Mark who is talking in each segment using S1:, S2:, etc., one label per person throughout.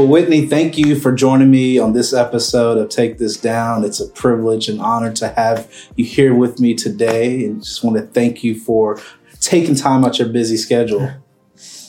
S1: Well, Whitnee, thank you for joining me on this episode of Take This Down. It's a privilege and honor to have you here with me today. And just want to thank you for taking time out your busy schedule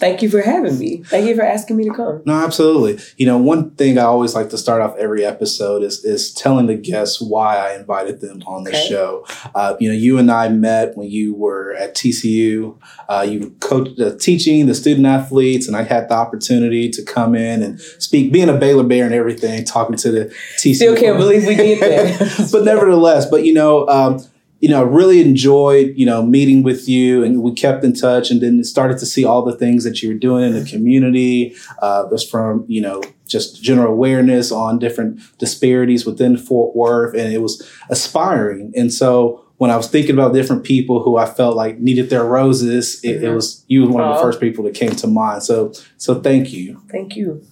S2: Thank you for having me. Thank you for asking me to come.
S1: No, absolutely. You know, one thing I always like to start off every episode is is telling the guests why I invited them on the okay. show. Uh, you know, you and I met when you were at TCU. Uh, you coached uh, teaching the student athletes, and I had the opportunity to come in and speak, being a Baylor Bear and everything, talking to the TCU.
S2: Still can't believe we did that.
S1: but nevertheless, but you know. Um, you know, really enjoyed, you know, meeting with you and we kept in touch and then started to see all the things that you were doing in the community. Uh, was from, you know, just general awareness on different disparities within Fort Worth and it was aspiring. And so when I was thinking about different people who I felt like needed their roses, it, mm-hmm. it was, you were one of the first people that came to mind. So, so thank you.
S2: Thank you.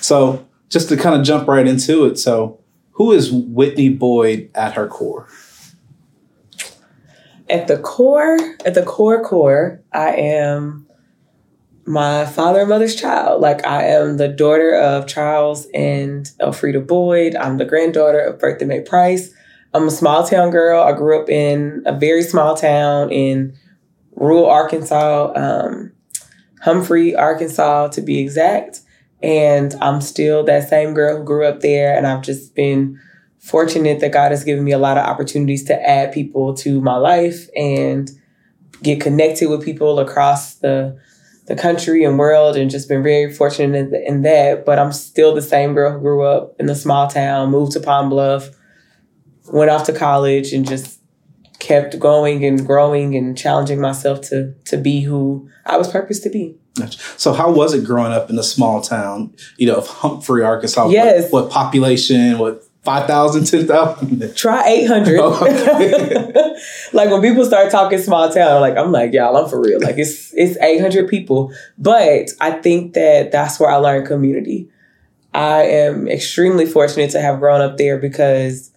S1: So just to kind of jump right into it. So who is Whitnee Boyd at her core?
S2: At the core, at the core core, I am my father and mother's child. Like I am the daughter of Charles and Elfrida Boyd. I'm the granddaughter of Bertha Mae Price. I'm a small town girl. I grew up in a very small town in rural Arkansas, um, Humphrey, Arkansas, to be exact. And I'm still that same girl who grew up there. And I've just been fortunate that God has given me a lot of opportunities to add people to my life and get connected with people across the the country and world and just been very fortunate in, that but i'm still the same girl who grew up in the small town moved to pine bluff went off to college and just kept going and growing and challenging myself to to be who i was purposed to be
S1: so how was it growing up in a small town, you know, of Humphrey, Arkansas?
S2: Yes.
S1: What, what population? What 5,000, 10,000?
S2: Try 800. okay. like when people start talking small town, like I'm like, y'all, I'm for real. Like it's it's 800 people. But I think that that's where I learned community. I am extremely fortunate to have grown up there because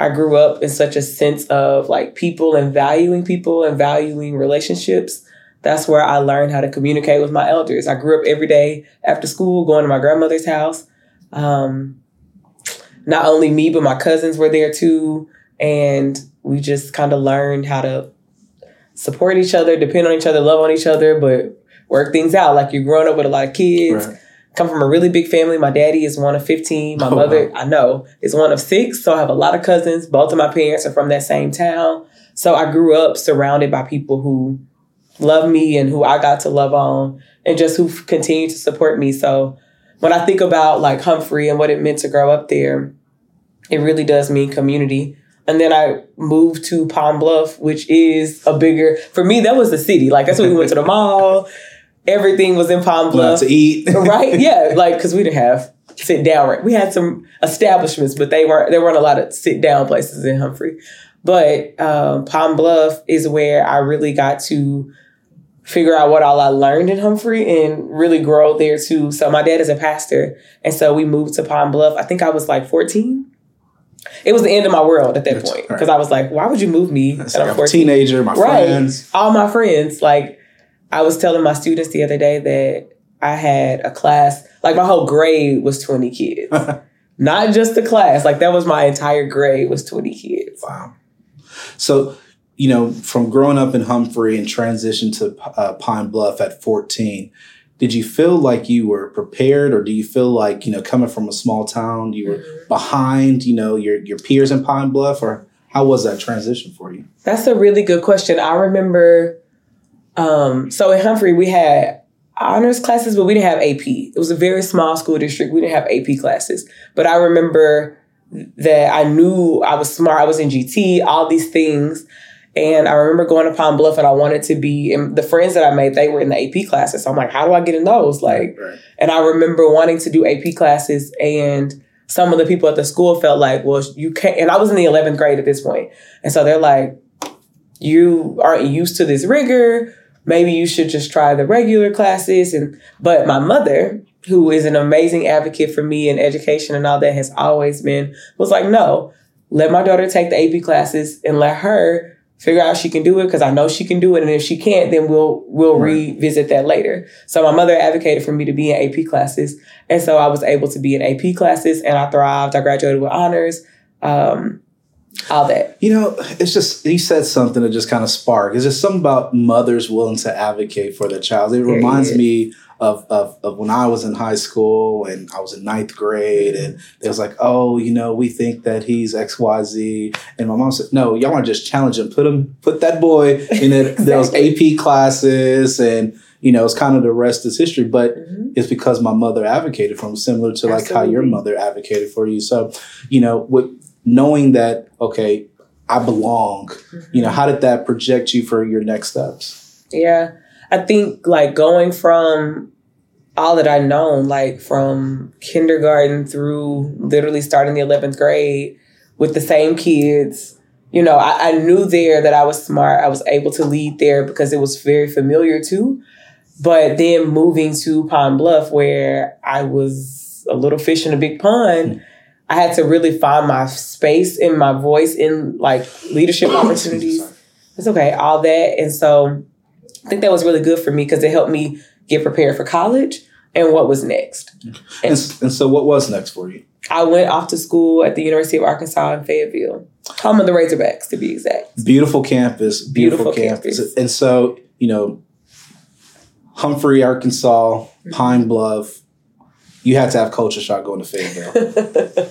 S2: I grew up in such a sense of like people and valuing people and valuing relationships. That's where I learned how to communicate with my elders. I grew up every day after school going to my grandmother's house. Um, not only me, but my cousins were there too. And we just kind of learned how to support each other, depend on each other, love on each other, but work things out. Like you're growing up with a lot of kids. Right. Come from a really big family. My daddy is one of 15. My oh, mother, wow. I know, is one of six. So I have a lot of cousins. Both of my parents are from that same town. So I grew up surrounded by people who love me and who I got to love on and just who continue to support me. So when I think about like Humphrey and what it meant to grow up there, it really does mean community. And then I moved to Pine Bluff, which is a bigger, for me, that was the city. Like, that's when we went to the mall. Everything was in Pine Bluff.
S1: to eat.
S2: right? Yeah. Like, because we didn't have sit down. Right? We had some establishments, but they weren't, there weren't a lot of sit down places in Humphrey. But um, Pine Bluff is where I really got to figure out what all I learned in Humphrey and really grow there too. So my dad is a pastor. And so we moved to Pine Bluff. I think I was like 14. It was the end of my world at that That's point because right. I was like, why would you move me?
S1: That's like I'm a teenager, my right. friends.
S2: All my friends. Like I was telling my students the other day that I had a class, like my whole grade was 20 kids. Not just the class, like that was my entire grade was 20 kids.
S1: Wow. So you know, from growing up in Humphrey and transition to uh, Pine Bluff at 14, did you feel like you were prepared or do you feel like, you know, coming from a small town, you were mm-hmm. behind, you know, your, your peers in Pine Bluff or how was that transition for you?
S2: That's a really good question. I remember, um, so in Humphrey, we had honors classes, but we didn't have AP. It was a very small school district. We didn't have AP classes. But I remember that I knew I was smart. I was in GT, all these things. And I remember going to Pine Bluff and I wanted to be, and the friends that I made, they were in the AP classes. So I'm like, how do I get in those? Like, right. and I remember wanting to do AP classes and some of the people at the school felt like, well, you can't, and I was in the 11th grade at this point. And so they're like, you aren't used to this rigor. Maybe you should just try the regular classes. And, but my mother, who is an amazing advocate for me in education and all that has always been, was like, no, let my daughter take the AP classes and let her figure out she can do it because I know she can do it. And if she can't, then we'll we'll right. revisit that later. So my mother advocated for me to be in AP classes. And so I was able to be in AP classes and I thrived. I graduated with honors. Um, all that.
S1: You know, it's just you said something that just kind of sparked. It's just something about mothers willing to advocate for their child. It reminds me of, of, of when I was in high school and I was in ninth grade and it was like, oh, you know, we think that he's XYZ. And my mom said, no, y'all want to just challenge him, put him, put that boy in it, exactly. those AP classes and, you know, it's kind of the rest is history, but mm-hmm. it's because my mother advocated for him, similar to Absolutely. like how your mother advocated for you. So, you know, with knowing that, okay, I belong, mm-hmm. you know, how did that project you for your next steps?
S2: Yeah. I think like going from all that I've known, like from kindergarten through literally starting the 11th grade with the same kids, you know, I, I, knew there that I was smart. I was able to lead there because it was very familiar too. But then moving to Pine Bluff, where I was a little fish in a big pond, I had to really find my space and my voice in like leadership opportunities. It's okay, all that. And so I think that was really good for me because it helped me get prepared for college and what was next.
S1: And, and, and, so, what was next for you?
S2: I went off to school at the University of Arkansas in Fayetteville. Home of the Razorbacks, to be exact.
S1: Beautiful campus. Beautiful, beautiful campus. campus. And so, you know, Humphrey, Arkansas. Pine Bluff, you had to have culture shock going to Fayetteville.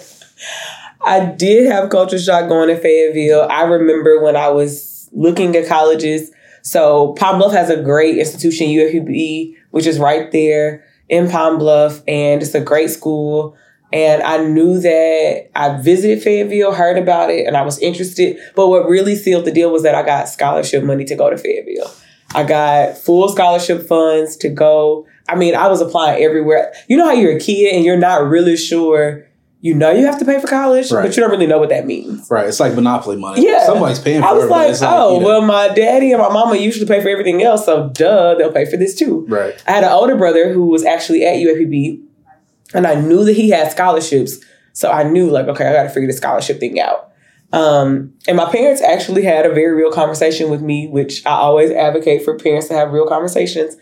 S2: I did have culture shock going to Fayetteville. I remember when I was looking at colleges so Pine Bluff has a great institution, UFUB, which is right there in Pine Bluff, and it's a great school. And I knew that I visited Fayetteville, heard about it, and I was interested. But what really sealed the deal was that I got scholarship money to go to Fayetteville. I got full scholarship funds to go. I mean, I was applying everywhere. You know how you're a kid and you're not really sure you know you have to pay for college, right. but you don't really know what that means.
S1: Right. It's like monopoly money. Yeah. Somebody's paying for it.
S2: I was it, like, oh, know. well, my daddy and my mama usually pay for everything else, so duh, they'll pay for this too.
S1: Right.
S2: I had an older brother who was actually at UFUB, and I knew that he had scholarships, so I knew like, okay, I got to figure the scholarship thing out. Um, and my parents actually had a very real conversation with me, which I always advocate for parents to have real conversations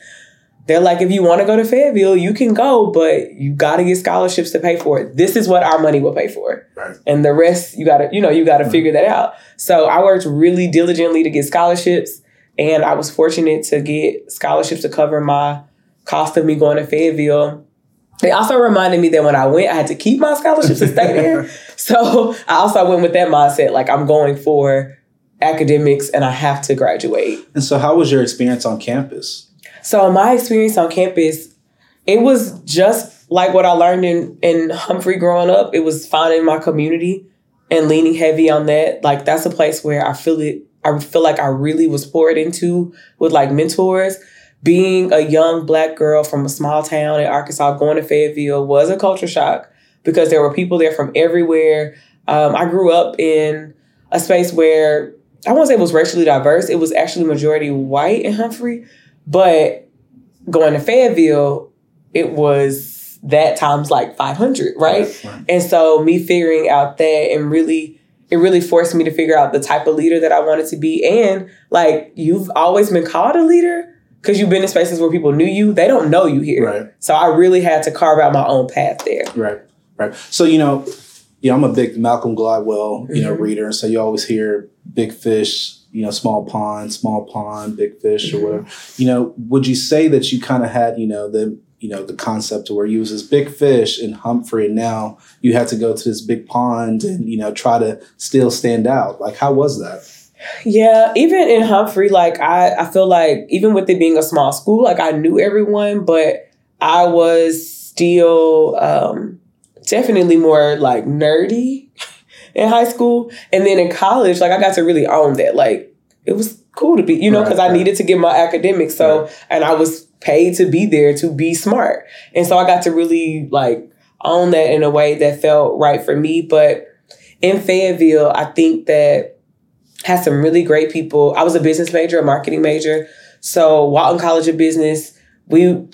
S2: they're like, if you want to go to Fayetteville, you can go, but you got to get scholarships to pay for it. This is what our money will pay for.
S1: Right.
S2: And the rest, you got to, you know, you got to right. figure that out. So I worked really diligently to get scholarships. And I was fortunate to get scholarships to cover my cost of me going to Fayetteville. They also reminded me that when I went, I had to keep my scholarships to stay there. so I also went with that mindset, like I'm going for academics and I have to graduate.
S1: And so, how was your experience on campus?
S2: So my experience on campus, it was just like what I learned in, in Humphrey growing up. It was finding my community and leaning heavy on that. Like that's a place where I feel it I feel like I really was poured into with like mentors. Being a young black girl from a small town in Arkansas going to Fayetteville was a culture shock because there were people there from everywhere. Um, I grew up in a space where I won't say it was racially diverse. It was actually majority white in Humphrey, but going to Fayetteville, it was that times like 500, right? right? And so me figuring out that and really, it really forced me to figure out the type of leader that I wanted to be. And like, you've always been called a leader because you've been in spaces where people knew you. They don't know you here.
S1: Right.
S2: So I really had to carve out my own path there.
S1: Right. Right. So, you know, you know, I'm a big Malcolm Gladwell, you know, mm-hmm. reader. So you always hear big fish, you know, small pond, small pond, big fish, mm-hmm. or whatever. You know, would you say that you kind of had, you know, the you know the concept where you was this big fish in Humphrey, and now you had to go to this big pond and you know try to still stand out. Like, how was that?
S2: Yeah, even in Humphrey, like I, I feel like even with it being a small school, like I knew everyone, but I was still um, definitely more like nerdy in high school. And then in college, like I got to really own that. Like it was cool to be, you know, because right, I needed to get my academics. So, right. and I was paid to be there to be smart. And so I got to really like own that in a way that felt right for me. But in Fayetteville, I think that had some really great people. I was a business major, a marketing major. So Walton College of Business, we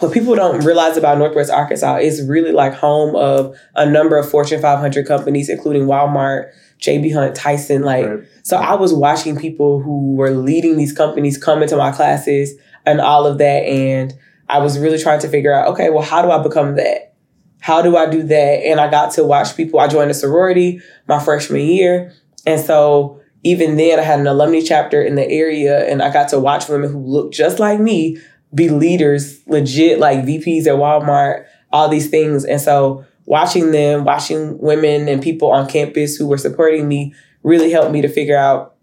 S2: what people don't realize about Northwest Arkansas is really like home of a number of Fortune 500 companies, including Walmart, JB Hunt, Tyson. Like, right. so I was watching people who were leading these companies come into my classes and all of that. And I was really trying to figure out, okay, well, how do I become that? How do I do that? And I got to watch people. I joined a sorority my freshman year. And so even then, I had an alumni chapter in the area, and I got to watch women who looked just like me be leaders, legit like VPs at Walmart, all these things. And so watching them, watching women and people on campus who were supporting me really helped me to figure out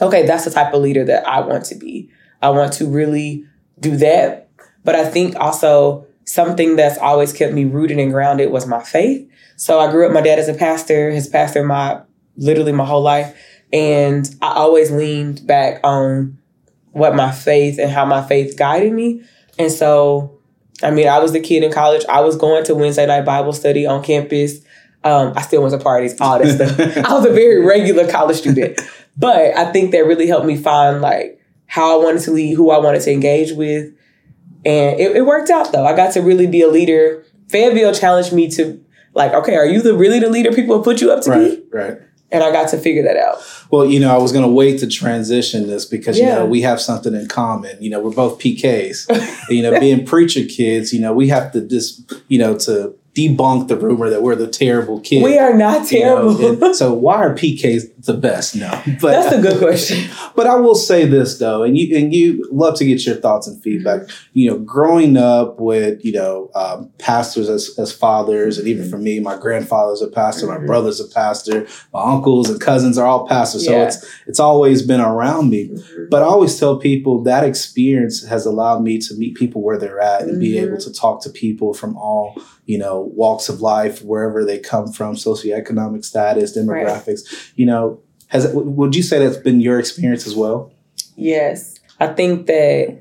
S2: okay, that's the type of leader that I want to be. I want to really do that. But I think also something that's always kept me rooted and grounded was my faith. So I grew up, my dad is a pastor, his pastor my literally my whole life. And I always leaned back on what my faith and how my faith guided me. And so, I mean, I was the kid in college. I was going to Wednesday night Bible study on campus. Um, I still went to parties, all that stuff. I was a very regular college student. But I think that really helped me find like how I wanted to lead, who I wanted to engage with. And it, it worked out though. I got to really be a leader. Fayetteville challenged me to like, okay, are you the really the leader people put you up to
S1: right,
S2: be?
S1: Right
S2: and I got to figure that out.
S1: Well, you know, I was going to wait to transition this because yeah. you know we have something in common. You know, we're both PKs. you know, being preacher kids, you know, we have to just you know to debunk the rumor that we're the terrible kids.
S2: We are not terrible. You
S1: know? so why are PKs the best? No,
S2: but that's a good question.
S1: But I will say this though, and you and you love to get your thoughts and feedback. You know, growing up with you know um, pastors as, as fathers, and even for me, my grandfather's a pastor, my mm-hmm. brother's a pastor, my uncles and cousins are all pastors. So yeah. it's it's always been around me. Mm-hmm. But I always tell people that experience has allowed me to meet people where they're at and mm-hmm. be able to talk to people from all you know walks of life, wherever they come from, socioeconomic status, demographics. Right. You know, has would you say that's been your experience as well?
S2: Yes, I think that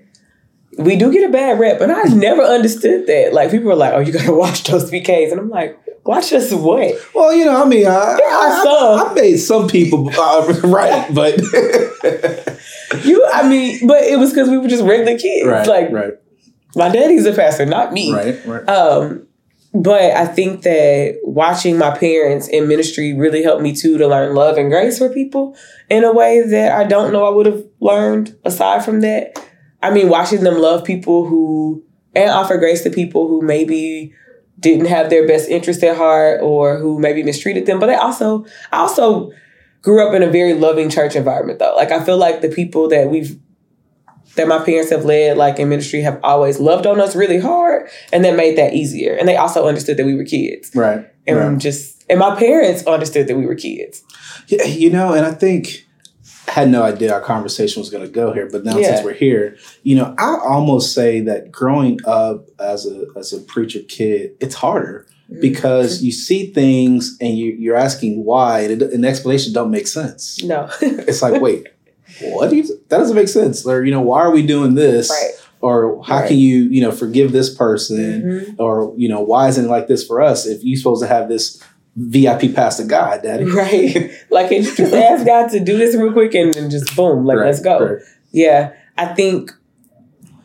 S2: we do get a bad rep, and I never understood that. Like people are like, "Oh, you got to watch those PKs," and I'm like, "Watch us what?"
S1: Well, you know, I mean, I, I, I, I made some people uh, right, but
S2: you, I mean, but it was because we were just regular kids.
S1: Right, like, right.
S2: My daddy's a pastor, not me.
S1: Right, right.
S2: Um, but I think that watching my parents in ministry really helped me too to learn love and grace for people in a way that I don't know I would have learned aside from that. I mean, watching them love people who and offer grace to people who maybe didn't have their best interest at heart or who maybe mistreated them. But I also I also grew up in a very loving church environment though. Like I feel like the people that we've that my parents have led like in ministry have always loved on us really hard and that made that easier and they also understood that we were kids
S1: right
S2: and
S1: right.
S2: just and my parents understood that we were kids
S1: yeah you know and i think I had no idea our conversation was going to go here but now yeah. since we're here you know i almost say that growing up as a as a preacher kid it's harder mm-hmm. because you see things and you, are asking why and, the explanation don't make sense
S2: no
S1: it's like wait what? do You, that doesn't make sense. Or, you know, why are we doing this?
S2: Right.
S1: Or how right. can you, you know, forgive this person? Mm-hmm. Or, you know, why isn't it like this for us if you're supposed to have this VIP pass to God, daddy?
S2: Right. like, can you just ask God to do this real quick and, and just boom, like, right. let's go. Yeah. I think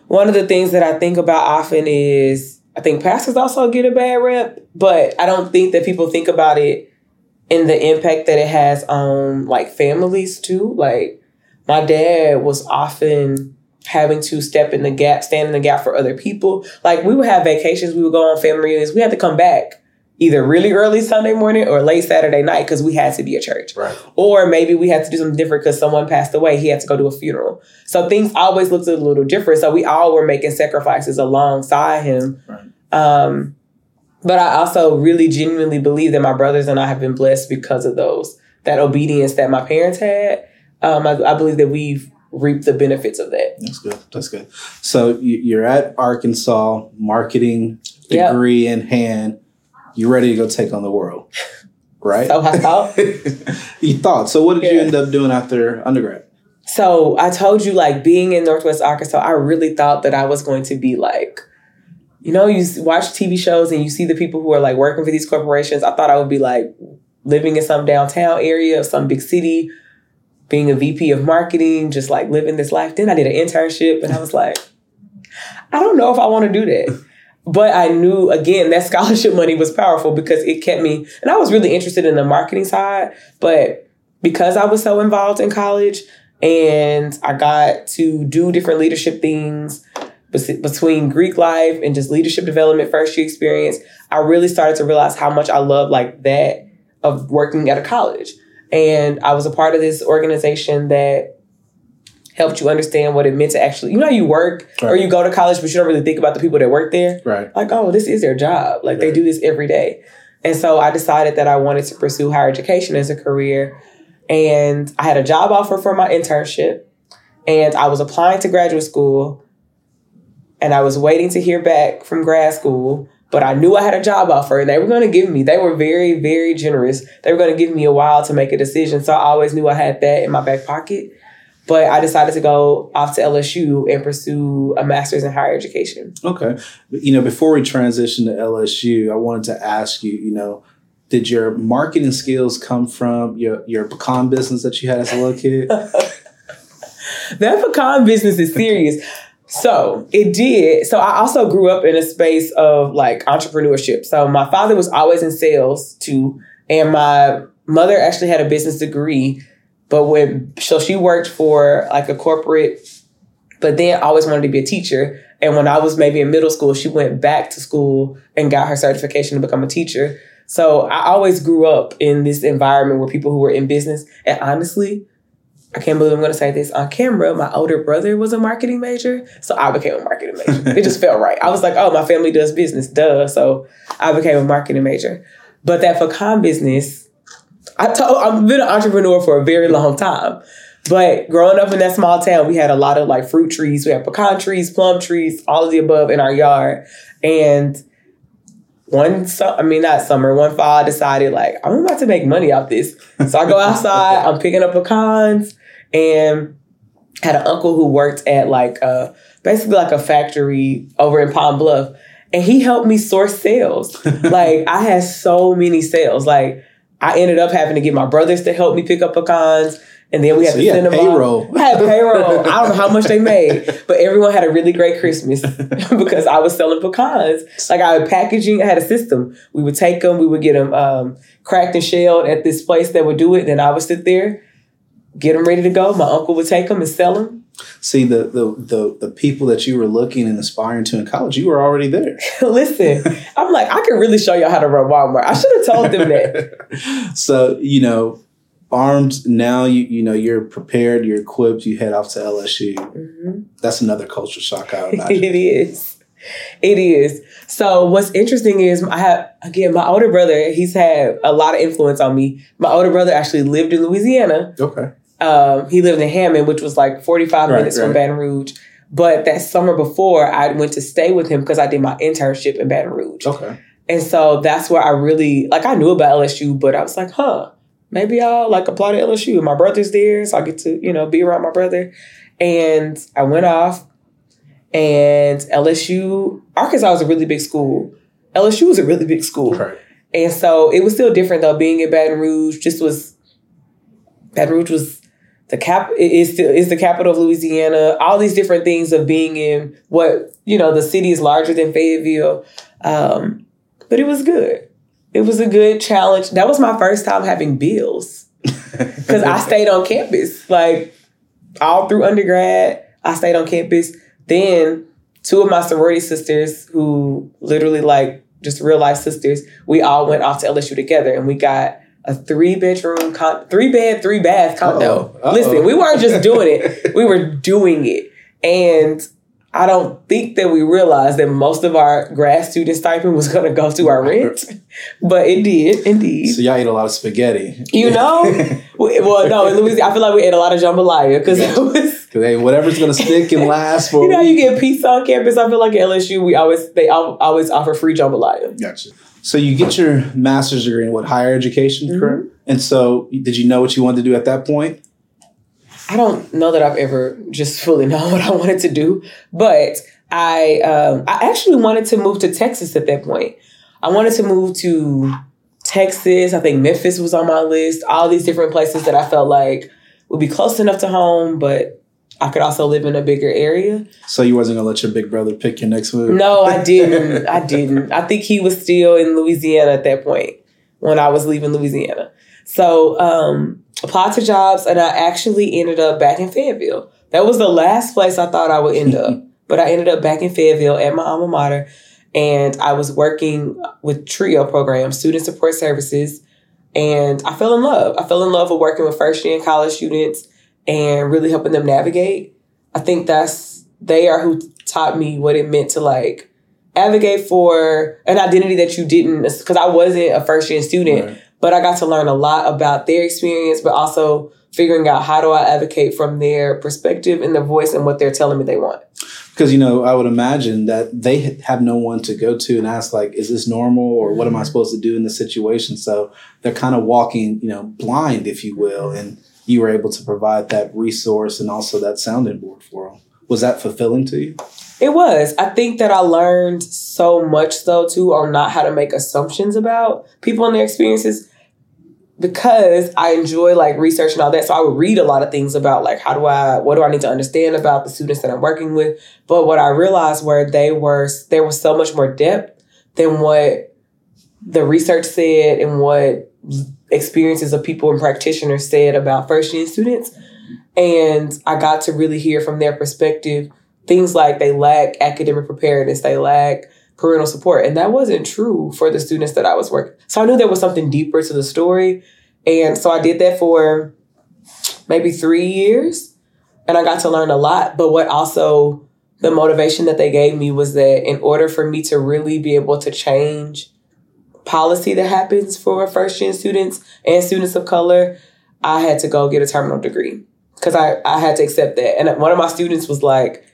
S2: one of the things that I think about often is I think pastors also get a bad rep, but I don't think that people think about it in the impact that it has on like families too. Like, my dad was often having to step in the gap, stand in the gap for other people. Like we would have vacations, we would go on family reunions. We had to come back either really early Sunday morning or late Saturday night because we had to be at church.
S1: Right.
S2: Or maybe we had to do something different because someone passed away. He had to go to a funeral. So things always looked a little different. So we all were making sacrifices alongside him.
S1: Right.
S2: Um, but I also really genuinely believe that my brothers and I have been blessed because of those, that obedience that my parents had um, I, I believe that we've reaped the benefits of that.
S1: That's good. That's good. So you're at Arkansas, marketing degree yep. in hand. You're ready to go take on the world, right?
S2: so I thought.
S1: you thought. So what did yeah. you end up doing after undergrad?
S2: So I told you, like being in Northwest Arkansas, I really thought that I was going to be like, you know, you watch TV shows and you see the people who are like working for these corporations. I thought I would be like living in some downtown area of some big city being a VP of marketing, just like living this life. Then I did an internship and I was like, I don't know if I want to do that. But I knew again that scholarship money was powerful because it kept me, and I was really interested in the marketing side. But because I was so involved in college and I got to do different leadership things between Greek life and just leadership development first year experience, I really started to realize how much I love like that of working at a college. And I was a part of this organization that helped you understand what it meant to actually, you know, you work right. or you go to college, but you don't really think about the people that work there.
S1: Right.
S2: Like, oh, this is their job. Like right. they do this every day. And so I decided that I wanted to pursue higher education as a career. And I had a job offer for my internship. And I was applying to graduate school. And I was waiting to hear back from grad school. But I knew I had a job offer and they were going to give me, they were very, very generous. They were going to give me a while to make a decision. So I always knew I had that in my back pocket. But I decided to go off to LSU and pursue a master's in higher education.
S1: Okay. You know, before we transition to LSU, I wanted to ask you, you know, did your marketing skills come from your, your pecan business that you had as a little kid?
S2: that pecan business is serious. So it did. So I also grew up in a space of like entrepreneurship. So my father was always in sales too. And my mother actually had a business degree but when so she worked for like a corporate, but then always wanted to be a teacher. And when I was maybe in middle school, she went back to school and got her certification to become a teacher. So I always grew up in this environment where people who were in business. And honestly, I can't believe I'm going to say this on camera. My older brother was a marketing major, so I became a marketing major. it just felt right. I was like, oh, my family does business, duh. So I became a marketing major. But that pecan business, I told oh, I've been an entrepreneur for a very long time. But growing up in that small town, we had a lot of like fruit trees. We had pecan trees, plum trees, all of the above in our yard. And one, I mean, not summer, one fall, I decided like, I'm about to make money off this. So I go outside, I'm picking up pecans and had an uncle who worked at like, uh, basically like a factory over in Pine Bluff. And he helped me source sales. like I had so many sales. Like I ended up having to get my brothers to help me pick up pecans. And then we had so to send them payroll. I had payroll. I don't know how much they made, but everyone had a really great Christmas because I was selling pecans. Like I had packaging, I had a system. We would take them, we would get them um, cracked and shelled at this place that would do it. Then I would sit there, get them ready to go. My uncle would take them and sell them
S1: see the, the the the people that you were looking and aspiring to in college, you were already there.
S2: Listen, I'm like, I can really show y'all how to run Walmart. I should have told them that.
S1: so you know, armed now, you you know you're prepared, you're equipped. You head off to LSU. Mm-hmm. That's another culture shock. I imagine
S2: it is. It is. So what's interesting is I have again my older brother. He's had a lot of influence on me. My older brother actually lived in Louisiana.
S1: Okay.
S2: Um, he lived in Hammond, which was like 45 right, minutes right. from Baton Rouge. But that summer before, I went to stay with him because I did my internship in Baton Rouge.
S1: Okay.
S2: And so that's where I really like I knew about LSU, but I was like, huh, maybe I'll like apply to LSU. My brother's there, so I get to, you know, be around my brother. And I went off and LSU, Arkansas was a really big school. LSU was a really big school.
S1: Right.
S2: And so it was still different though, being in Baton Rouge just was Baton Rouge was the cap is still is the capital of Louisiana. All these different things of being in what you know the city is larger than Fayetteville, um, but it was good. It was a good challenge. That was my first time having bills because I stayed on campus like all through undergrad. I stayed on campus. Then two of my sorority sisters, who literally like just real life sisters, we all went off to LSU together, and we got a three bedroom, con- three bed, three bath condo. Uh-oh. Uh-oh. Listen, we weren't just doing it; we were doing it, and I don't think that we realized that most of our grad student stipend was going to go to our rent, but it did indeed.
S1: So y'all ate a lot of spaghetti.
S2: You know, well, no, in Louisiana, I feel like we ate a lot of jambalaya because it was.
S1: Hey, whatever's gonna stick and last for.
S2: you know, you get pizza on campus. I feel like at LSU, we always they always offer free jambalaya.
S1: Gotcha. So you get your master's degree in what higher education, mm-hmm. correct? And so, did you know what you wanted to do at that point?
S2: I don't know that I've ever just fully known what I wanted to do, but I um, I actually wanted to move to Texas at that point. I wanted to move to Texas. I think Memphis was on my list. All these different places that I felt like would be close enough to home, but I could also live in a bigger area.
S1: So you wasn't gonna let your big brother pick your next move?
S2: No, I didn't. I didn't. I think he was still in Louisiana at that point when I was leaving Louisiana. So um, applied to jobs, and I actually ended up back in Fayetteville. That was the last place I thought I would end up, but I ended up back in Fayetteville at my alma mater, and I was working with TRIO program, Student Support Services, and I fell in love. I fell in love with working with first year college students and really helping them navigate. I think that's they are who taught me what it meant to like advocate for an identity that you didn't because I wasn't a first year student, right. but I got to learn a lot about their experience, but also figuring out how do I advocate from their perspective and their voice and what they're telling me they want.
S1: Because you know, I would imagine that they have no one to go to and ask, like, "Is this normal?" or "What am I mm-hmm. supposed to do in this situation?" So they're kind of walking, you know, blind, if you will, and you were able to provide that resource and also that sounding board for them. Was that fulfilling to you?
S2: It was. I think that I learned so much though too on not how to make assumptions about people and their experiences because I enjoy like research and all that. So I would read a lot of things about like how do I what do I need to understand about the students that I'm working with. But what I realized were they were there was so much more depth than what the research said and what experiences of people and practitioners said about first year students. And I got to really hear from their perspective things like they lack academic preparedness, they lack parental support. And that wasn't true for the students that I was working. So I knew there was something deeper to the story. And so I did that for maybe three years and I got to learn a lot. But what also the motivation that they gave me was that in order for me to really be able to change policy that happens for first gen students and students of color, I had to go get a terminal degree because I, I had to accept that. And one of my students was like,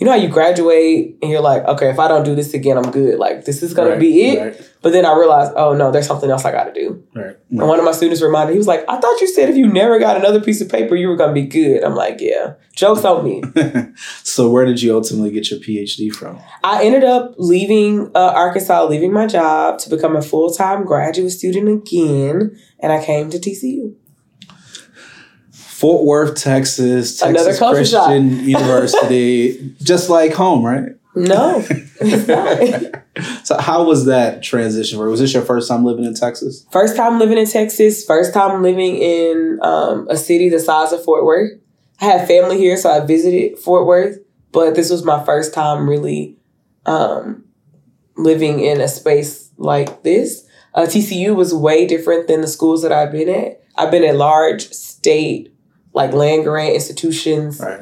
S2: you know how you graduate and you're like, okay, if I don't do this again, I'm good. Like this is gonna right, be it. Right. But then I realized, oh no, there's something else I got to do. Right, And one of my students reminded, he was like, I thought you said if you never got another piece of paper, you were gonna be good. I'm like, yeah, jokes on me.
S1: so where did you ultimately get your PhD from?
S2: I ended up leaving uh, Arkansas, leaving my job to become a full time graduate student again, and I came to TCU.
S1: Fort Worth, Texas, Texas Christian University, just like home, right?
S2: No,
S1: so how was that transition? Was this your first time living in Texas?
S2: First time living in Texas. First time living in um, a city the size of Fort Worth. I had family here, so I visited Fort Worth, but this was my first time really um, living in a space like this. Uh, TCU was way different than the schools that I've been at. I've been at large state like land grant institutions.
S1: Right.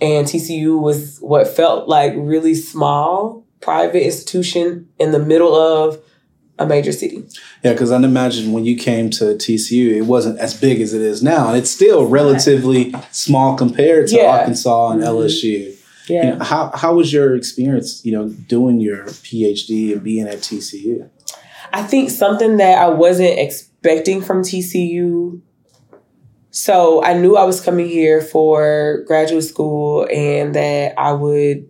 S2: And TCU was what felt like really small private institution in the middle of a major city.
S1: Yeah, because I'd imagine when you came to TCU, it wasn't as big as it is now, and it's still relatively small compared to yeah. Arkansas and mm-hmm. LSU.
S2: Yeah.
S1: You know, how how was your experience? You know, doing your PhD and being at TCU.
S2: I think something that I wasn't expecting from TCU so I knew I was coming here for graduate school and that I would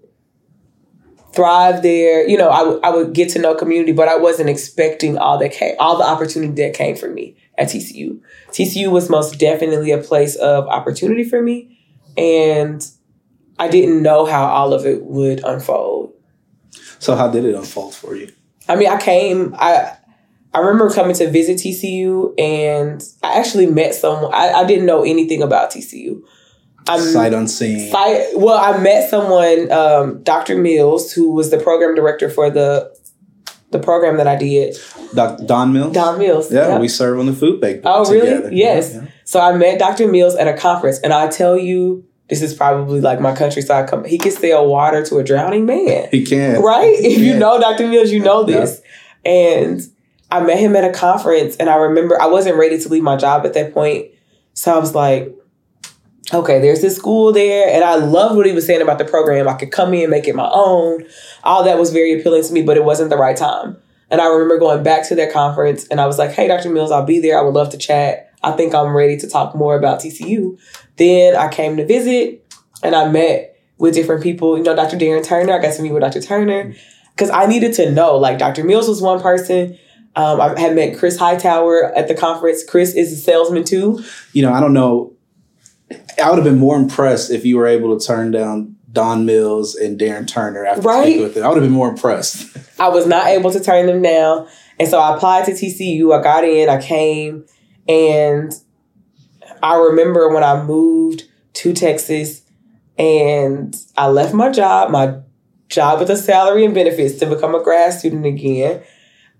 S2: thrive there. You know, I, w- I would get to know community, but I wasn't expecting all that came, all the opportunity that came for me at TCU. TCU was most definitely a place of opportunity for me. And I didn't know how all of it would unfold.
S1: So how did it unfold for you?
S2: I mean, I came, I I remember coming to visit TCU and I actually met someone. I, I didn't know anything about TCU.
S1: I'm, sight unseen.
S2: Sight, well, I met someone, um, Dr. Mills, who was the program director for the the program that I did.
S1: Doc, Don Mills?
S2: Don Mills.
S1: Yeah, we serve on the food bank.
S2: Oh, really? Yes. Yeah, yeah. So I met Dr. Mills at a conference, and I tell you, this is probably like my countryside. He can sell water to a drowning man.
S1: he can.
S2: Right? He if can. you know Dr. Mills, you know this. Yeah. And I met him at a conference and I remember I wasn't ready to leave my job at that point. So I was like, okay, there's this school there. And I loved what he was saying about the program. I could come in, and make it my own. All that was very appealing to me, but it wasn't the right time. And I remember going back to that conference and I was like, hey, Dr. Mills, I'll be there. I would love to chat. I think I'm ready to talk more about TCU. Then I came to visit and I met with different people. You know, Dr. Darren Turner. I got to meet with Dr. Turner because I needed to know. Like, Dr. Mills was one person. Um, I had met Chris Hightower at the conference. Chris is a salesman too.
S1: You know, I don't know I would have been more impressed if you were able to turn down Don Mills and Darren Turner after
S2: Right.
S1: speaking with them. I would have been more impressed.
S2: I was not able to turn them down. And so I applied to TCU. I got in, I came, and I remember when I moved to Texas and I left my job, my job with a salary and benefits to become a grad student again.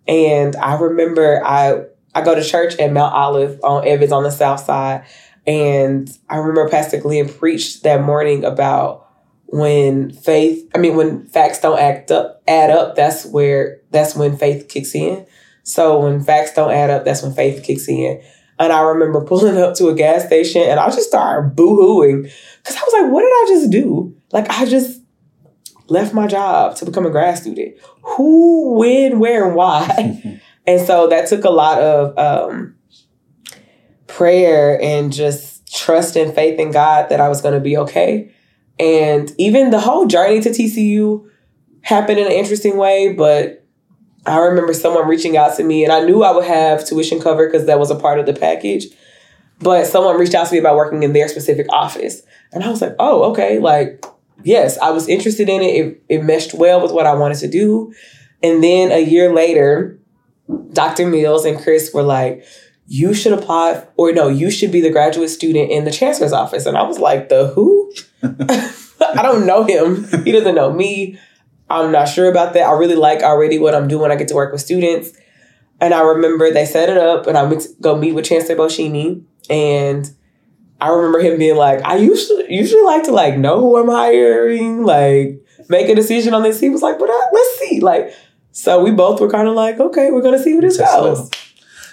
S2: And I remember I I go to church at Mount Olive on Evans on the south side. And I remember Pastor Glenn preached that morning about when faith, I mean, when facts don't act up, add up, that's where, that's when faith kicks in. So when facts don't add up, that's when faith kicks in. And I remember pulling up to a gas station and I just started boo-hooing because I was like, what did I just do? Like, I just left my job to become a grad student. Who, when, where, and why? and so that took a lot of um, prayer and just trust and faith in God that I was going to be okay. And even the whole journey to TCU happened in an interesting way, but I remember someone reaching out to me and I knew I would have tuition covered because that was a part of the package. But someone reached out to me about working in their specific office. And I was like, oh, okay. Like, yes, I was interested in it. It, it meshed well with what I wanted to do. And then a year later, Dr. Mills and Chris were like, you should apply, or no, you should be the graduate student in the chancellor's office. And I was like, the who? I don't know him. He doesn't know me. I'm not sure about that. I really like already what I'm doing. I get to work with students. And I remember they set it up and I went to go meet with Chancellor Boschini. And I remember him being like, I usually usually like to like know who I'm hiring, like make a decision on this. He was like, but uh, let's see. Like, so we both were kind of like, okay, we're gonna see where this
S1: it
S2: goes.
S1: out.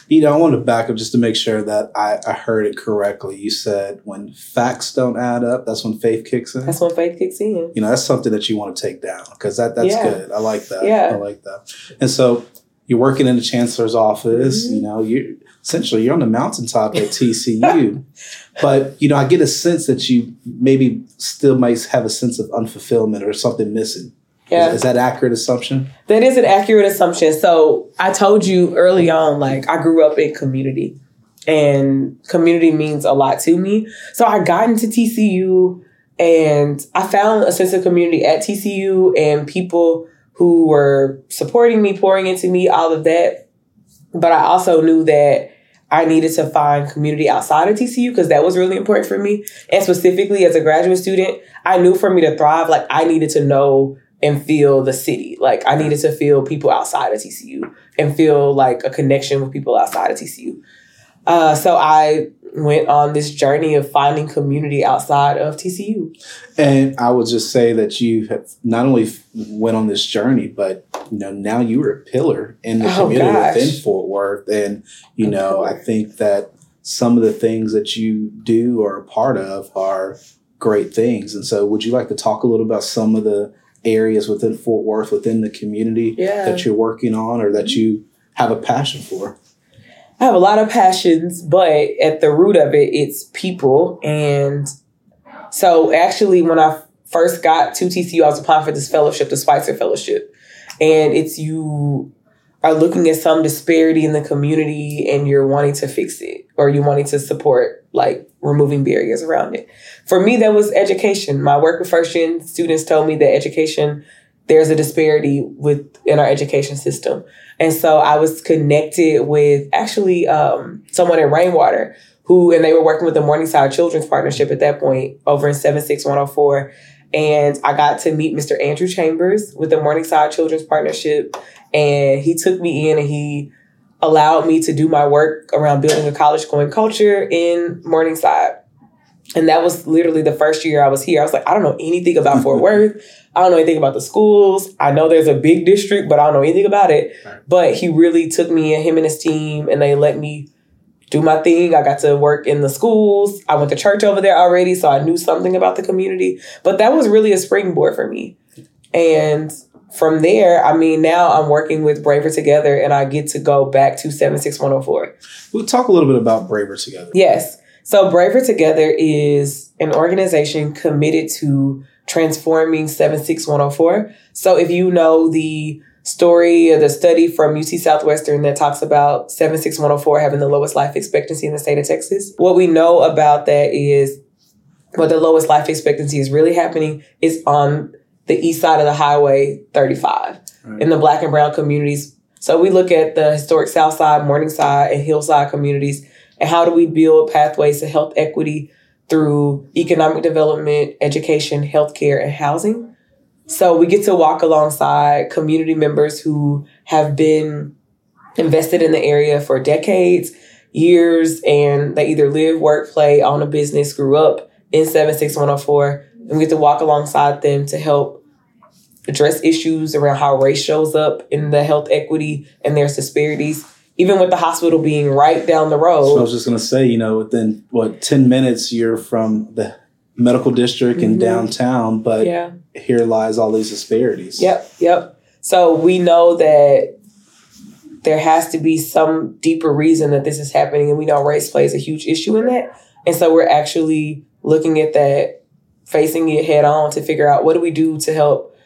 S1: You know, I want to back up just to make sure that I, I heard it correctly. You said when facts don't add up, that's when faith kicks in.
S2: That's when faith kicks in.
S1: you know, that's something that you want to take down because that that's
S2: Yeah.
S1: good. I like that.
S2: Yeah.
S1: I like that. And so you're working in the chancellor's office.
S2: Mhm.
S1: You know, you essentially you're on the mountaintop at TCU, but you know, I get a sense that you maybe still might have a sense of unfulfillment or something missing.
S2: Yeah.
S1: Is, is that accurate assumption?
S2: That is an accurate assumption. So I told you early on, like I grew up in community and community means a lot to me. So I got into TCU and I found a sense of community at TCU and people who were supporting me, pouring into me, all of that. But I also knew that I needed to find community outside of TCU because that was really important for me. And specifically as a graduate student, I knew for me to thrive, like I needed to know and feel the city. Like I needed to feel people outside of TCU and feel like a connection with people outside of TCU. Uh, so I went on this journey of finding community outside of TCU.
S1: And I would just say that you have not only went on this journey, but you know now you are a pillar in the
S2: Oh,
S1: community
S2: gosh.
S1: within Fort Worth, and you know I think that some of the things that you do or are a part of are great things. And so, would you like to talk a little about some of the areas within Fort Worth, within the community
S2: Yeah.
S1: that you're working on, or that you have a passion for?
S2: I have a lot of passions, but at the root of it, it's people. And so, actually, when I first got to TCU, I was applying for this fellowship, the Schweitzer Fellowship. And it's you are looking at some disparity in the community and you're wanting to fix it or you're wanting to support like removing barriers around it. For me, that was education. My work with first gen students told me that education, there's a disparity with in our education system. And so I was connected with actually um, someone in Rainwater who, and they were working with the Morningside Children's Partnership at that point over in 76104. And I got to meet Mr. Andrew Chambers with the Morningside Children's Partnership. And he took me in and he allowed me to do my work around building a college going culture in Morningside. And that was literally the first year I was here. I was like, I don't know anything about Fort Worth. I don't know anything about the schools. I know there's a big district, but I don't know anything about it.
S1: Right.
S2: But he really took me and him and his team, and they let me do my thing. I got to work in the schools. I went to church over there already, so I knew something about the community. But that was really a springboard for me. And from there, I mean, now I'm working with Braver Together, and I get to go back to 76104.
S1: We'll talk a little bit about Braver together.
S2: Yes. So Braver Together is an organization committed to transforming 76104. So if you know the story or the study from UT Southwestern that talks about 76104 having the lowest life expectancy in the state of Texas, what we know about that is but the lowest life expectancy is really happening is on the east side of the highway 35 right. in the black and brown communities. So we look at the historic South Side, Morningside, and Hillside communities, and how do we build pathways to health equity through economic development, education, healthcare, and housing. So we get to walk alongside community members who have been invested in the area for decades, years, and they either live, work, play, own a business, grew up in 76104, and we get to walk alongside them to help address issues around how race shows up in the health equity and there's disparities even with the hospital being right down the road.
S1: So I was just going to say, you know, within what 10 minutes you're from the medical district mm-hmm. in downtown, but yeah. here lies all these disparities.
S2: Yep, yep. So we know that there has to be some deeper reason that this is happening, and we know race plays a huge issue in that. And so we're actually looking at that, facing it head on to figure out what do we do to help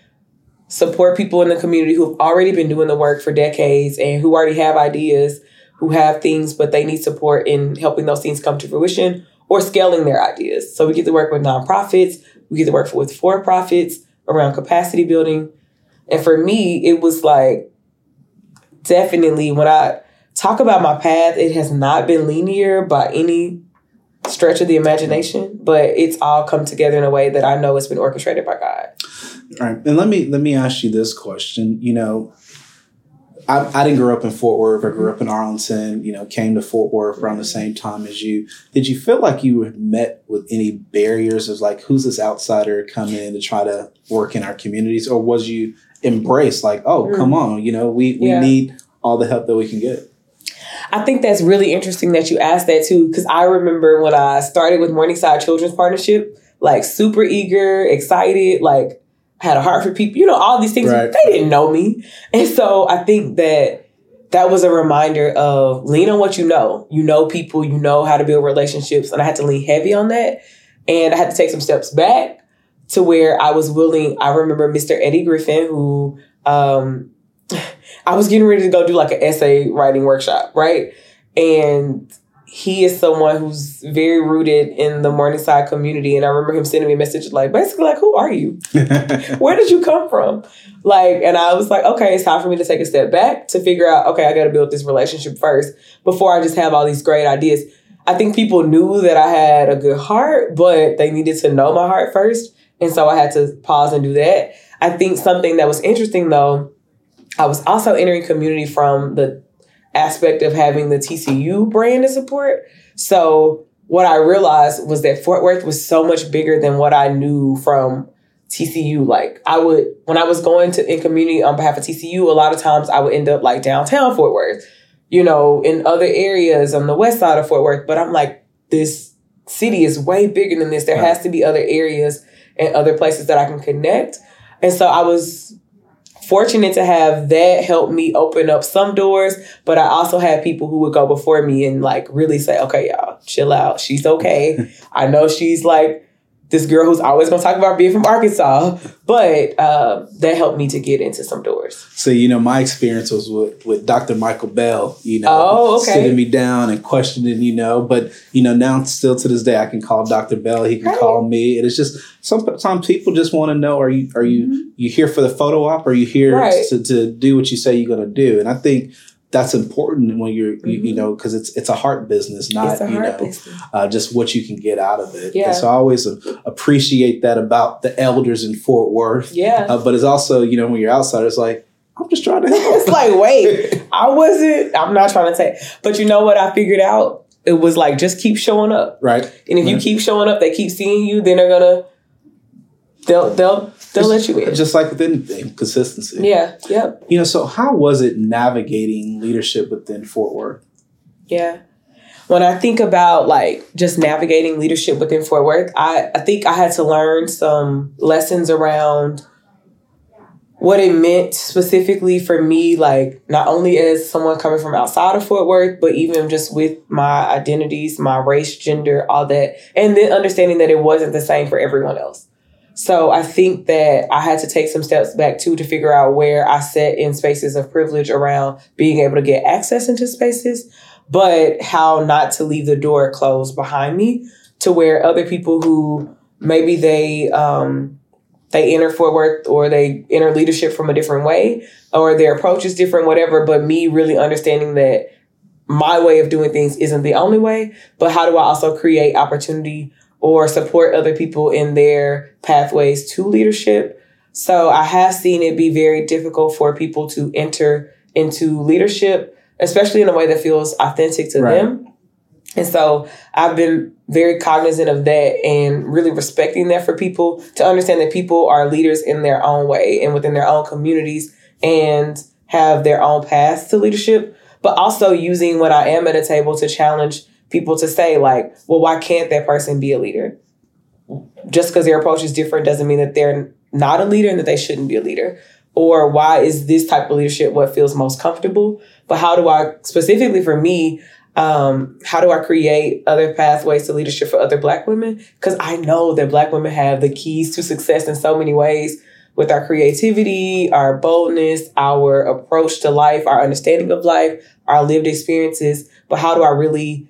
S2: support people in the community who've already been doing the work for decades and who already have ideas, who have things, but they need support in helping those things come to fruition or scaling their ideas. So we get to work with nonprofits, we get to work with for profits around capacity building. And for me, it was like definitely when I talk about my path, it has not been linear by any stretch of the imagination, but it's all come together in a way that I know it's been orchestrated by God.
S1: All right, and let me let me ask you this question. You know, I, I didn't grow up in Fort Worth. I grew up in Arlington. You know, came to Fort Worth around the same time as you. Did you feel like you met with any barriers of like who's this outsider coming in to try to work in our communities, or was you embraced like, oh, mm. come on, you know, we we yeah. need all the help that we can get.
S2: I think that's really interesting that you asked that too, because I remember when I started with Morningside Children's Partnership, like super eager, excited, like had a heart for people, you know, all these things. Right. They didn't know me. And so I think that that was a reminder of lean on what you know. You know people, you know how to build relationships. And I had to lean heavy on that. And I had to take some steps back to where I was willing. I remember Mr. Eddie Griffin, who um, I was getting ready to go do like an essay writing workshop, right? And he is someone who's very rooted in the Morningside community. And I remember him sending me a message like, basically, like, who are you? Where did you come from? Like, and I was like, okay, it's time for me to take a step back to figure out, okay, I got to build this relationship first before I just have all these great ideas. I think people knew that I had a good heart, but they needed to know my heart first. And so I had to pause and do that. I think something that was interesting though, I was also entering community from the aspect of having the TCU brand of support. So what I realized was that Fort Worth was so much bigger than what I knew from TCU. Like I would when I was going to in community on behalf of TCU, a lot of times I would end up like downtown Fort Worth, you know, in other areas on the west side of Fort Worth. But I'm like, this city is way bigger than this. There right. has to be other areas and other places that I can connect. And so I was fortunate to have that help me open up some doors, but I also had people who would go before me and like really say, okay, y'all, chill out. She's okay. I know she's like this girl who's always going to talk about being from Arkansas, but uh, that helped me to get into some doors.
S1: So, you know, my experience was with, with Dr. Michael Bell, you know, oh, okay. sitting me down and questioning, you know, but, you know, now still to this day, I can call Dr. Bell, he can right. call me. And it's just, sometimes people just want to know, are you, are you, mm-hmm. you here for the photo op? Or are you here right. to, to do what you say you're going to do? And I think that's important when you're mm-hmm. you, you, mm-hmm. know because it's it's a heart business not you know uh, just what you can get out of it yeah. and so i always appreciate that about the elders in fort worth
S2: yeah
S1: uh, but it's also you know when you're outside it's like i'm just trying to help
S2: it's like wait i wasn't i'm not trying to say but you know what i figured out it was like just keep showing up
S1: right
S2: and if
S1: right.
S2: you keep showing up they keep seeing you then they're gonna they'll they'll they'll let you in.
S1: Just like with anything, consistency.
S2: Yeah. Yep.
S1: You know, so how was it navigating leadership within Fort Worth?
S2: Yeah. When I think about like just navigating leadership within Fort Worth, I, I think I had to learn some lessons around what it meant specifically for me, like not only as someone coming from outside of Fort Worth, but even just with my identities, my race, gender, all that, and then understanding that it wasn't the same for everyone else. So I think that I had to take some steps back too to figure out where I sat in spaces of privilege around being able to get access into spaces, but how not to leave the door closed behind me to where other people who maybe they um, they enter Fort Worth or they enter leadership from a different way or their approach is different, whatever. But me really understanding that my way of doing things isn't the only way, but how do I also create opportunity or support other people in their pathways to leadership? So I have seen it be very difficult for people to enter into leadership, especially in a way that feels authentic to right. them. And so I've been very cognizant of that and really respecting that for people to understand that people are leaders in their own way and within their own communities and have their own paths to leadership, but also using when I am at a table to challenge people to say, like, well, why can't that person be a leader? Just because their approach is different doesn't mean that they're not a leader and that they shouldn't be a leader. Or why is this type of leadership what feels most comfortable? But how do I, specifically for me, um, how do I create other pathways to leadership for other Black women? Because I know that Black women have the keys to success in so many ways with our creativity, our boldness, our approach to life, our understanding of life, our lived experiences. But how do I really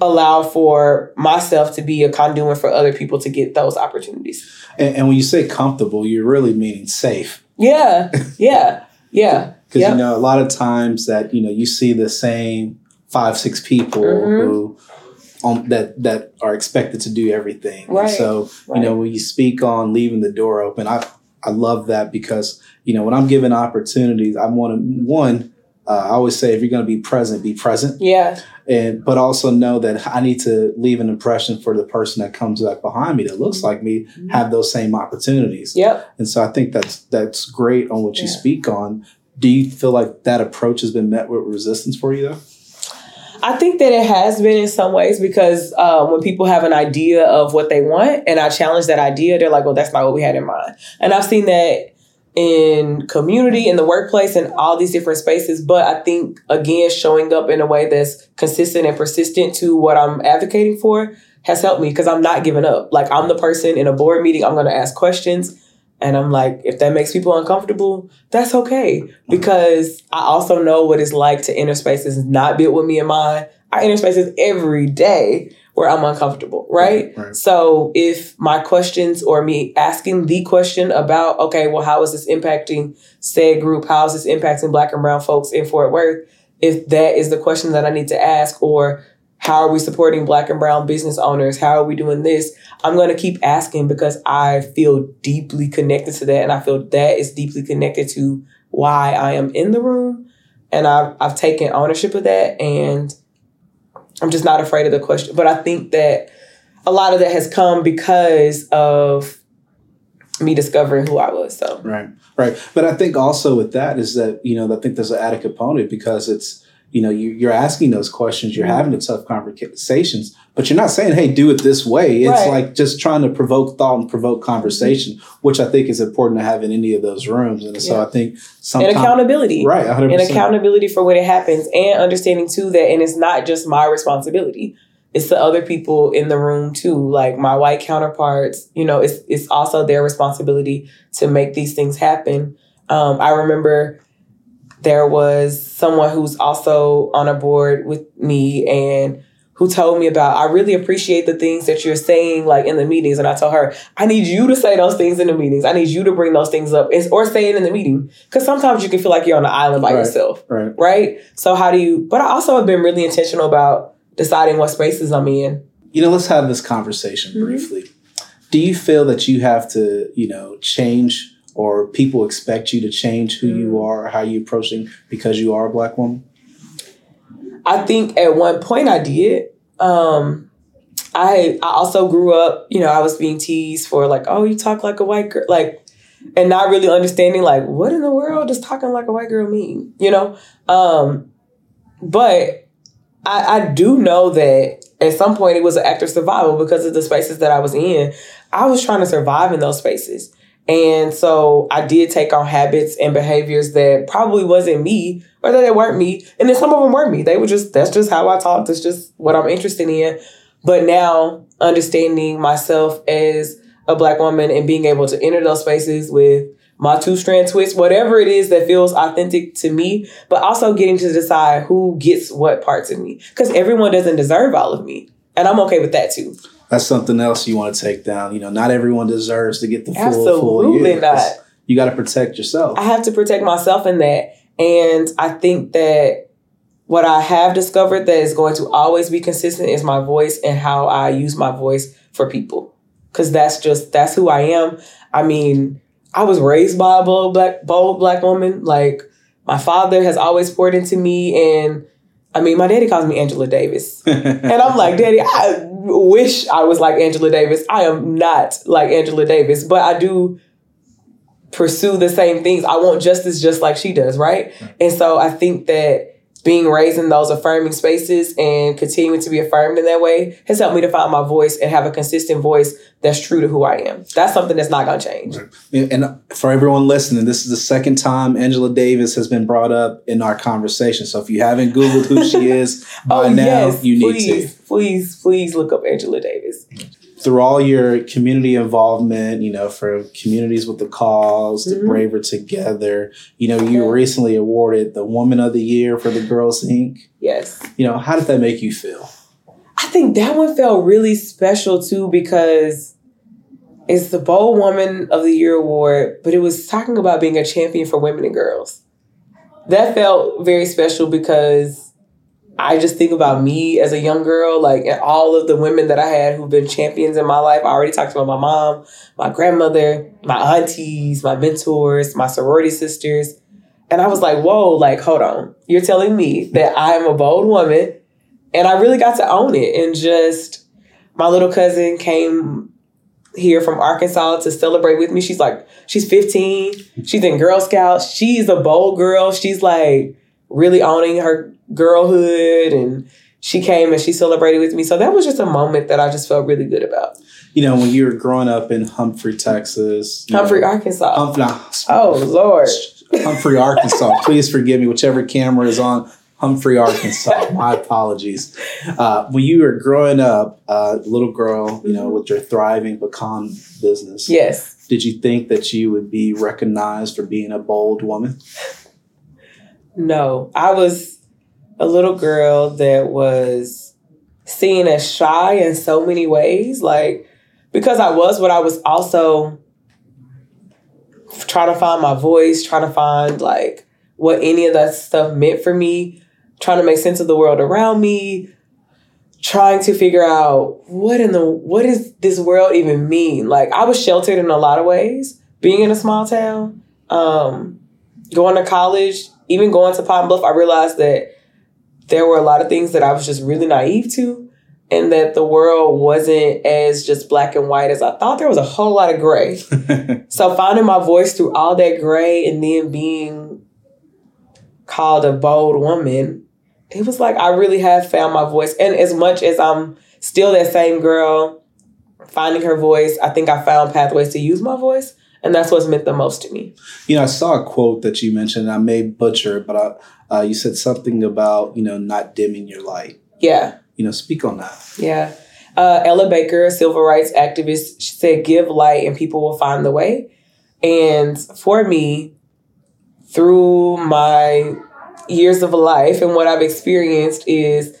S2: allow for myself to be a conduit for other people to get those opportunities?
S1: And, and when you say comfortable, you're really meaning safe.
S2: Yeah, yeah, yeah.
S1: Because yep. you know, a lot of times that you know you see the same five, six people mm-hmm. who um, that that are expected to do everything. Right. so right. you know, when you speak on leaving the door open, I I love that because you know when I'm given opportunities, I want to one. Uh, I always say if you're going to be present, be present.
S2: Yeah.
S1: And but also know that I need to leave an impression for the person that comes back behind me that looks like me mm-hmm. have those same opportunities.
S2: Yep.
S1: And so I think that's that's great on what yeah. you speak on. Do you feel like that approach has been met with resistance for you though?
S2: I think that it has been in some ways because um, when people have an idea of what they want and I challenge that idea, they're like, well, that's not what we had in mind. And I've seen that in community, in the workplace, and all these different spaces. But I think, again, showing up in a way that's consistent and persistent to what I'm advocating for has helped me because I'm not giving up. Like, I'm the person in a board meeting, I'm going to ask questions. And I'm like, if that makes people uncomfortable, that's okay. Because I also know what it's like to enter spaces not built with me in mind. I enter spaces every day where I'm uncomfortable, right? right? So if my questions or me asking the question about, okay, well, how is this impacting said group? How is this impacting black and brown folks in Fort Worth? If that is the question that I need to ask, or how are we supporting black and brown business owners? How are we doing this? I'm going to keep asking because I feel deeply connected to that. And I feel that is deeply connected to why I am in the room. And I've, I've taken ownership of that. And I'm just not afraid of the question. But I think that a lot of that has come because of me discovering who I was. So
S1: right, right. But I think also with that is that you know I think there's an added component because it's you know you, are asking those questions you're mm-hmm. having the tough conversations but you're not saying hey do it this way. It's right. like just trying to provoke thought and provoke conversation which i think is important to have in any of those rooms. And so i think
S2: and accountability.
S1: Right 100%.
S2: and accountability for when it happens and understanding too that and it's not just my responsibility. It's the other people in the room too like my white counterparts you know it's it's also their responsibility to make these things happen. Um, i remember there was someone who's also on a board with me and who told me about I really appreciate the things that you're saying like in the meetings. And I told her I need you to say those things in the meetings. I need you to bring those things up or say it in the meeting. Because sometimes you can feel like you're on an island by
S1: right,
S2: yourself
S1: right.
S2: right? So how do you but I also have been really intentional about deciding what spaces I'm in.
S1: You know let's have this conversation mm-hmm. briefly. Do you feel that you have to you know change or people expect you to change who you mm. are, how you approaching because you are a black woman?
S2: I think at one point I did. Um, I I also grew up, you know, I was being teased for like, oh, you talk like a white girl, like, and not really understanding like what in the world does talking like a white girl mean, you know? Um, but I, I do know that at some point it was an act of survival because of the spaces that I was in. I was trying to survive in those spaces. And so I did take on habits and behaviors that probably wasn't me or that they weren't me. And then some of them were me. They were just, that's just how I talk. That's just what I'm interested in. But now understanding myself as a black woman and being able to enter those spaces with my two strand twist, whatever it is that feels authentic to me, but also getting to decide who gets what parts of me. Because everyone doesn't deserve all of me. And I'm okay with that too.
S1: That's something else you want to take down. You know, not everyone deserves to get the full
S2: Absolutely
S1: full year.
S2: not.
S1: You got to protect yourself.
S2: I have to protect myself in that. And I think that what I have discovered that is going to always be consistent is my voice and how I use my voice for people. Cause that's just that's who I am. I mean, I was raised by a bold black bold black woman. Like my father has always poured into me and I mean, my daddy calls me Angela Davis. and I'm like, Daddy, I wish I was like Angela Davis. I am not like Angela Davis, but I do pursue the same things. I want justice just like she does, right? And so I think that being raised in those affirming spaces and continuing to be affirmed in that way has helped me to find my voice and have a consistent voice that's true to who I am. That's something that's not going to change.
S1: And for everyone listening, this is the second time Angela Davis has been brought up in our conversation. So if you haven't Googled who she is oh, by
S2: oh,
S1: now,
S2: yes,
S1: you need
S2: please,
S1: to.
S2: Please, please look up Angela Davis.
S1: Through all your community involvement, you know, for communities with the cause, the
S2: Mhm.
S1: BRAVE/R Together, you know, you recently awarded the Woman of the Year for the Girls Inc.
S2: Yes.
S1: You know, how did that make you feel?
S2: I think that one felt really special too because it's the Bold Woman of the Year award, but it was talking about being a champion for women and girls. That felt very special because I just think about me as a young girl, like and all of the women that I had who've been champions in my life. I already talked about my mom, my grandmother, my aunties, my mentors, my sorority sisters. And I was like, whoa, like, hold on. You're telling me that I'm a bold woman and I really got to own it. And just my little cousin came here from Arkansas to celebrate with me. She's like, she's 15. She's in Girl Scouts. She's a bold girl. She's like really owning her girlhood. And she came and she celebrated with me. So that was just a moment that I just felt really good about.
S1: You know, when you were growing up in Humphrey, Texas.
S2: Humphrey,
S1: know,
S2: Arkansas.
S1: Humphrey,
S2: oh, Lord.
S1: Humphrey, Arkansas. Please forgive me, whichever camera is on. Humphrey, Arkansas. My apologies. Uh, when you were growing up, uh, little girl, you know, with your thriving pecan business,
S2: Yes.
S1: did you think that you would be recognized for being a bold woman?
S2: No, I was a little girl that was seen as shy in so many ways. Like, because I was, but I was also trying to find my voice, trying to find like what any of that stuff meant for me, trying to make sense of the world around me, trying to figure out what in the what does this world even mean? Like I was sheltered in a lot of ways, being in a small town, um, going to college, even going to Pine Bluff, I realized that there were a lot of things that I was just really naive to, and that the world wasn't as just black and white as I thought. There was a whole lot of gray. So finding my voice through all that gray and then being called a bold woman, it was like I really have found my voice. And as much as I'm still that same girl, finding her voice, I think I found pathways to use my voice. And that's what's meant the most to me.
S1: You know, I saw a quote that you mentioned. I may butcher it, but I, uh, you said something about you know not dimming your light.
S2: Yeah.
S1: You know, speak on that.
S2: Yeah. Uh, Ella Baker, a civil rights activist, she said, give light and people will find the way. And for me, through my years of life and what I've experienced is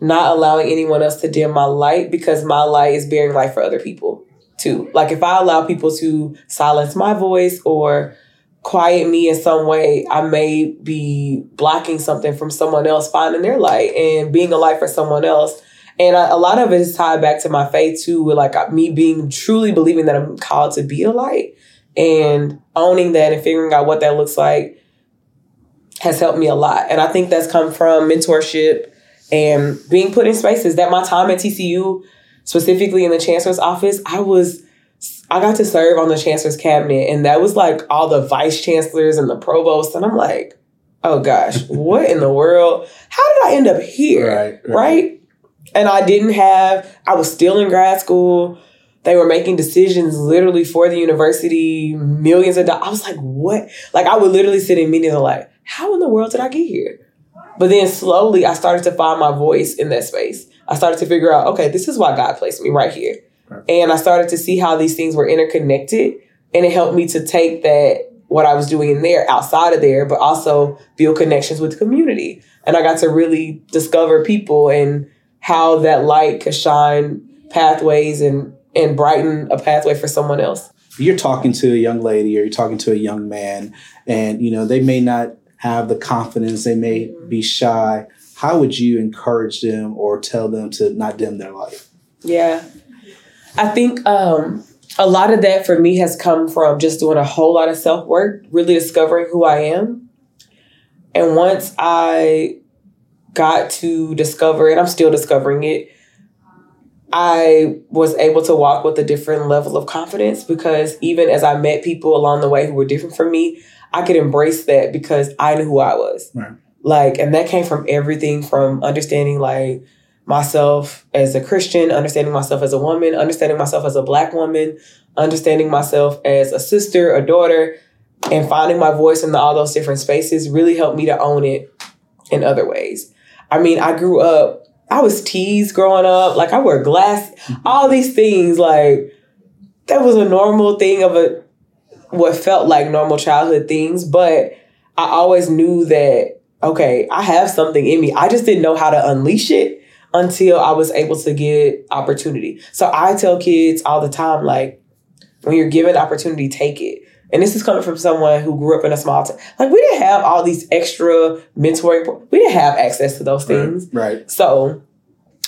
S2: not allowing anyone else to dim my light because my light is bearing light for other people too. Like if I allow people to silence my voice or quiet me in some way, I may be blocking something from someone else finding their light and being a light for someone else. And I, a lot of it is tied back to my faith too, with like me being truly believing that I'm called to be a light and owning that and figuring out what that looks like has helped me a lot. And I think that's come from mentorship and being put in spaces that my time at TCU, specifically in the chancellor's office, I was I got to serve on the chancellor's cabinet and that was like all the vice chancellors and the provost and I'm like, "Oh gosh, what in the world? How did I end up here?"
S1: Right, right.
S2: right? And I didn't have I was still in grad school. They were making decisions literally for the university, millions of dollars. I was like, what? Like, I would literally sit in meetings and like, how in the world did I get here? But then slowly I started to find my voice in that space. I started to figure out, okay, this is why God placed me right here.
S1: Right.
S2: And I started to see how these things were interconnected. And it helped me to take that, what I was doing in there, outside of there, but also build connections with the community. And I got to really discover people and how that light could shine pathways and and brighten a pathway for someone else.
S1: You're talking to a young lady or you're talking to a young man, and you know they may not have the confidence, they may be shy. How would you encourage them or tell them to not dim their light?
S2: Yeah, I think um, a lot of that for me has come from just doing a whole lot of self work, really discovering who I am. And once I got to discover it, I'm still discovering it. I was able to walk with a different level of confidence because even as I met people along the way who were different from me, I could embrace that because I knew who I was.
S1: Right.
S2: Like, and that came from everything from understanding like myself as a Christian, understanding myself as a woman, understanding myself as a black woman, understanding myself as a sister, a daughter, and finding my voice in all those different spaces really helped me to own it in other ways. I mean, I grew up, I was teased growing up, like I wore glass, all these things, like that was a normal thing of a what felt like normal childhood things, but I always knew that okay, I have something in me. I just didn't know how to unleash it until I was able to get opportunity. So I tell kids all the time like when you're given opportunity, take it. And this is coming from someone who grew up in a small town. Like we didn't have all these extra mentoring. We didn't have access to those things.
S1: Right. right.
S2: So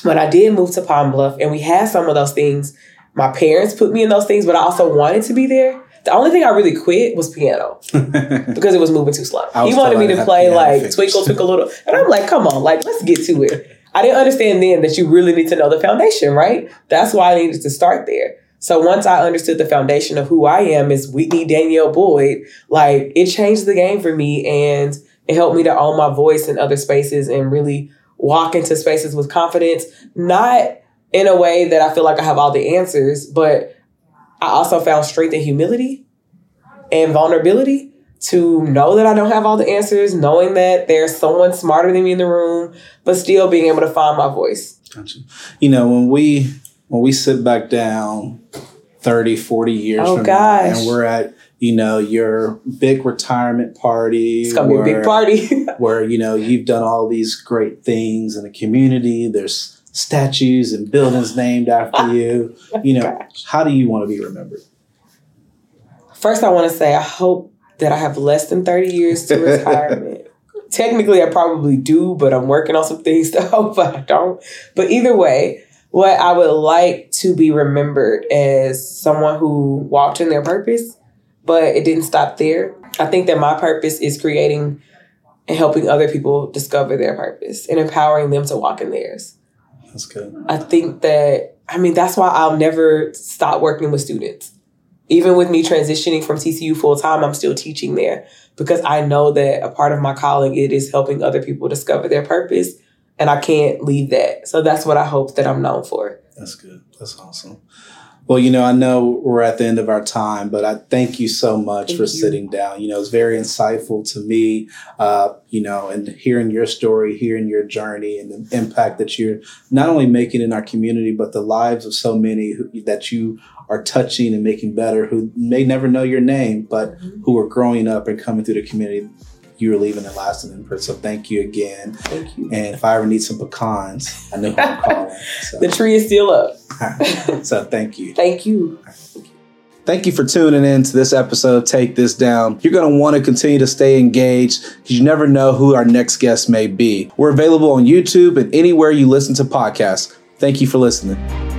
S2: when I did move to Pine Bluff and we had some of those things, my parents put me in those things, but I also wanted to be there. The only thing I really quit was piano because it was moving too slow. He wanted me to play like Twinkle Twinkle Little, and I'm like, come on, like let's get to it. I didn't understand then that you really need to know the foundation, right? That's why I needed to start there. So once I understood the foundation of who I am is Whitnee Danielle Boyd, like it changed the game for me and it helped me to own my voice in other spaces and really walk into spaces with confidence, not in a way that I feel like I have all the answers, but I also found strength and humility and vulnerability to know that I don't have all the answers, knowing that there's someone smarter than me in the room, but still being able to find my voice.
S1: Gotcha. You know, when we when we sit back down 30, 40 years
S2: oh,
S1: from
S2: gosh.
S1: now and we're at, you know, your big retirement party.
S2: It's gonna where, be a big party.
S1: where, you know, you've done all these great things in the community. There's statues and buildings named after you. You know, gosh. how do you want to be remembered?
S2: First I want to say I hope that I have less than 30 years to retirement. Technically I probably do, but I'm working on some things to hope I don't. But either way, what I would like to be remembered as someone who walked in their purpose, but it didn't stop there. I think that my purpose is creating and helping other people discover their purpose and empowering them to walk in theirs.
S1: That's good.
S2: I think that, I mean, that's why I'll never stop working with students. Even with me transitioning from TCU full time, I'm still teaching there because I know that a part of my calling it is helping other people discover their purpose and I can't leave that. So that's what I hope that I'm known for.
S1: That's good. That's awesome. Well, you know, I know we're at the end of our time, but I thank you so much thank for you. sitting down. You know, it's very insightful to me, uh, you know, and hearing your story, hearing your journey and the impact that you're not only making in our community, but the lives of so many who, that you are touching and making better who may never know your name, but mm-hmm. who are growing up and coming through the community you are leaving and lasting imprint. So thank you again.
S2: Thank you.
S1: And if I ever need some pecans, I know who I'm calling.
S2: So. the tree is still up.
S1: so thank you.
S2: Thank you.
S1: Thank you for tuning in to this episode of Take This Down. You're going to want to continue to stay engaged because you never know who our next guest may be. We're available on YouTube and anywhere you listen to podcasts. Thank you for listening.